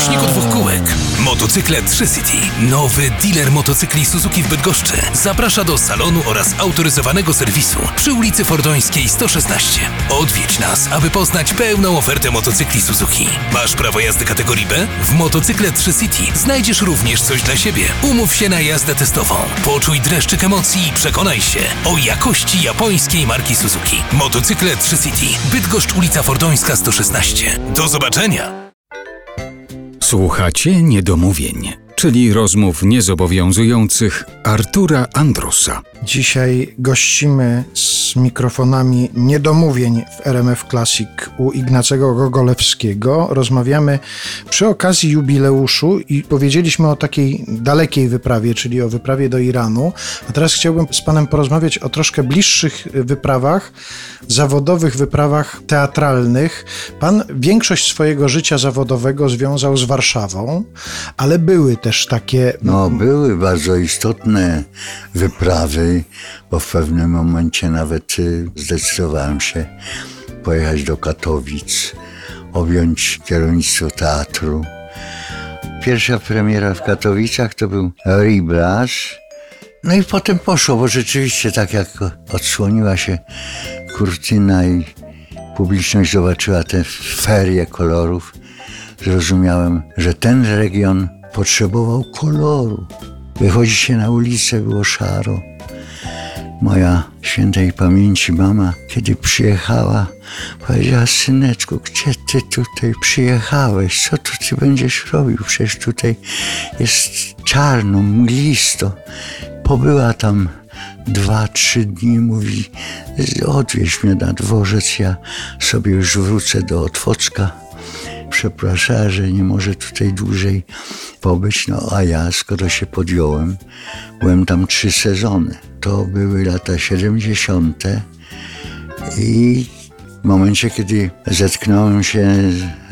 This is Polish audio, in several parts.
nośniku dwóch kółek. Motocykle 3City, nowy dealer motocykli Suzuki w Bydgoszczy, zaprasza do salonu oraz autoryzowanego serwisu przy ulicy Fordońskiej 116. Odwiedź nas, aby poznać pełną ofertę motocykli Suzuki. Masz prawo jazdy kategorii B? W motocykle 3City znajdziesz również coś dla siebie. Umów się na jazdę testową. Poczuj dreszczyk emocji i przekonaj się o jakości japońskiej marki Suzuki. Motocykle 3City, Bydgoszcz ulica Fordońska 116. Do zobaczenia! Słuchacie niedomówień, czyli rozmów niezobowiązujących Artura Andrusa. Dzisiaj gościmy z mikrofonami niedomówień w RMF Classic u Ignacego Gogolewskiego. Rozmawiamy przy okazji jubileuszu i powiedzieliśmy o takiej dalekiej wyprawie, czyli o wyprawie do Iranu. A teraz chciałbym z Panem porozmawiać o troszkę bliższych wyprawach, zawodowych wyprawach teatralnych. Pan większość swojego życia zawodowego związał z Warszawą, ale były też takie No, były bardzo istotne wyprawy, bo w pewnym momencie nawet y, zdecydowałem się pojechać do Katowic, objąć kierownictwo teatru. Pierwsza premiera w Katowicach to był Riblasz. No i potem poszło, bo rzeczywiście tak jak odsłoniła się kurtyna i publiczność zobaczyła te ferie kolorów, zrozumiałem, że ten region potrzebował koloru. Wychodzi się na ulicę, było szaro. Moja świętej pamięci mama, kiedy przyjechała, powiedziała: Syneczku, gdzie ty tutaj przyjechałeś? Co tu ty będziesz robił? Przecież tutaj jest czarno, mglisto. Pobyła tam dwa, trzy dni, mówi: Odwieź mnie na dworzec, ja sobie już wrócę do Otwocka przepraszała, że nie może tutaj dłużej pobyć. No a ja, skoro się podjąłem, byłem tam trzy sezony. To były lata 70. i w momencie, kiedy zetknąłem się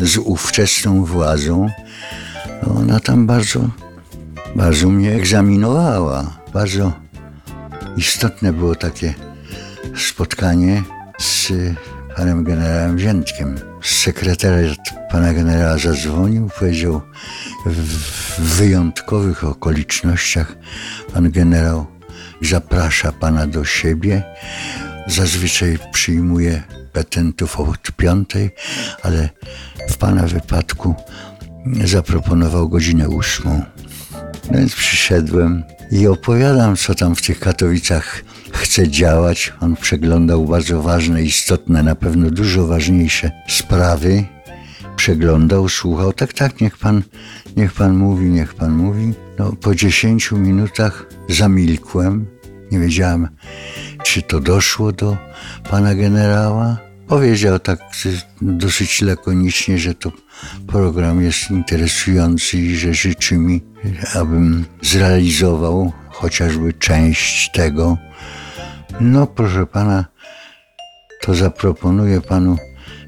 z ówczesną władzą, ona tam bardzo, bardzo mnie egzaminowała. Bardzo istotne było takie spotkanie z panem generałem Wziętkiem. Sekretariat pana generała zadzwonił, powiedział w wyjątkowych okolicznościach pan generał zaprasza pana do siebie. Zazwyczaj przyjmuje petentów od piątej, ale w pana wypadku zaproponował godzinę ósmą. No więc przyszedłem i opowiadam, co tam w tych Katowicach chce działać. On przeglądał bardzo ważne, istotne, na pewno dużo ważniejsze sprawy. Przeglądał, słuchał. Tak, tak, niech pan, niech pan mówi, niech pan mówi. No, po dziesięciu minutach zamilkłem. Nie wiedziałem, czy to doszło do pana generała. Powiedział tak dosyć lakonicznie, że to program jest interesujący i że życzy mi, abym zrealizował chociażby część tego. No, proszę pana, to zaproponuję panu,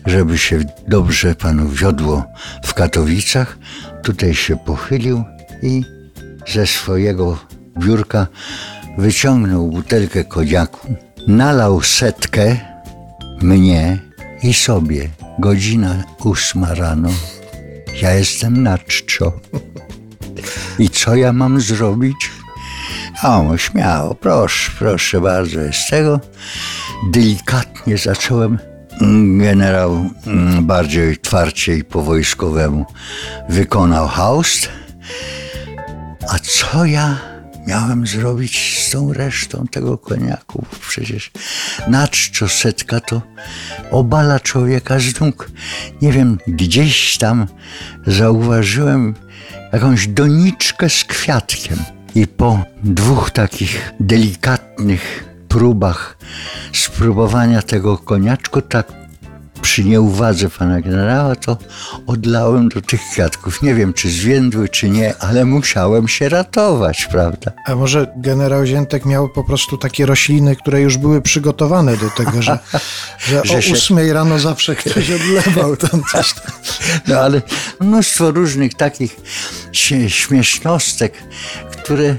żeby się dobrze panu wiodło w Katowicach. Tutaj się pochylił i ze swojego biurka wyciągnął butelkę koniaku, nalał setkę mnie i sobie. Godzina ósma rano. Ja jestem na czczo. I co ja mam zrobić? O, śmiało, proszę, proszę bardzo. Z tego delikatnie zacząłem. Generał mm, bardziej twarcie i po wojskowemu wykonał haust. A co ja miałem zrobić z tą resztą tego koniaku? Przecież na czczo setka to obala człowieka z nóg. Nie wiem, gdzieś tam zauważyłem jakąś doniczkę z kwiatkiem. I po dwóch takich delikatnych próbach spróbowania tego koniaczku, tak przy nieuwadze pana generała, to odlałem do tych kwiatków. Nie wiem, czy zwiędły, czy nie, ale musiałem się ratować, prawda? A może generał Ziętek miał po prostu takie rośliny, które już były przygotowane do tego, że, że, Że o się- ósmej rano zawsze ktoś odlewał tam coś. tam. No ale mnóstwo różnych takich śmiesznostek, które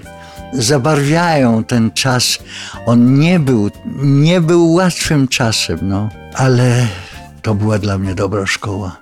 zabarwiają ten czas. On nie był, nie był łatwym czasem, no, ale to była dla mnie dobra szkoła.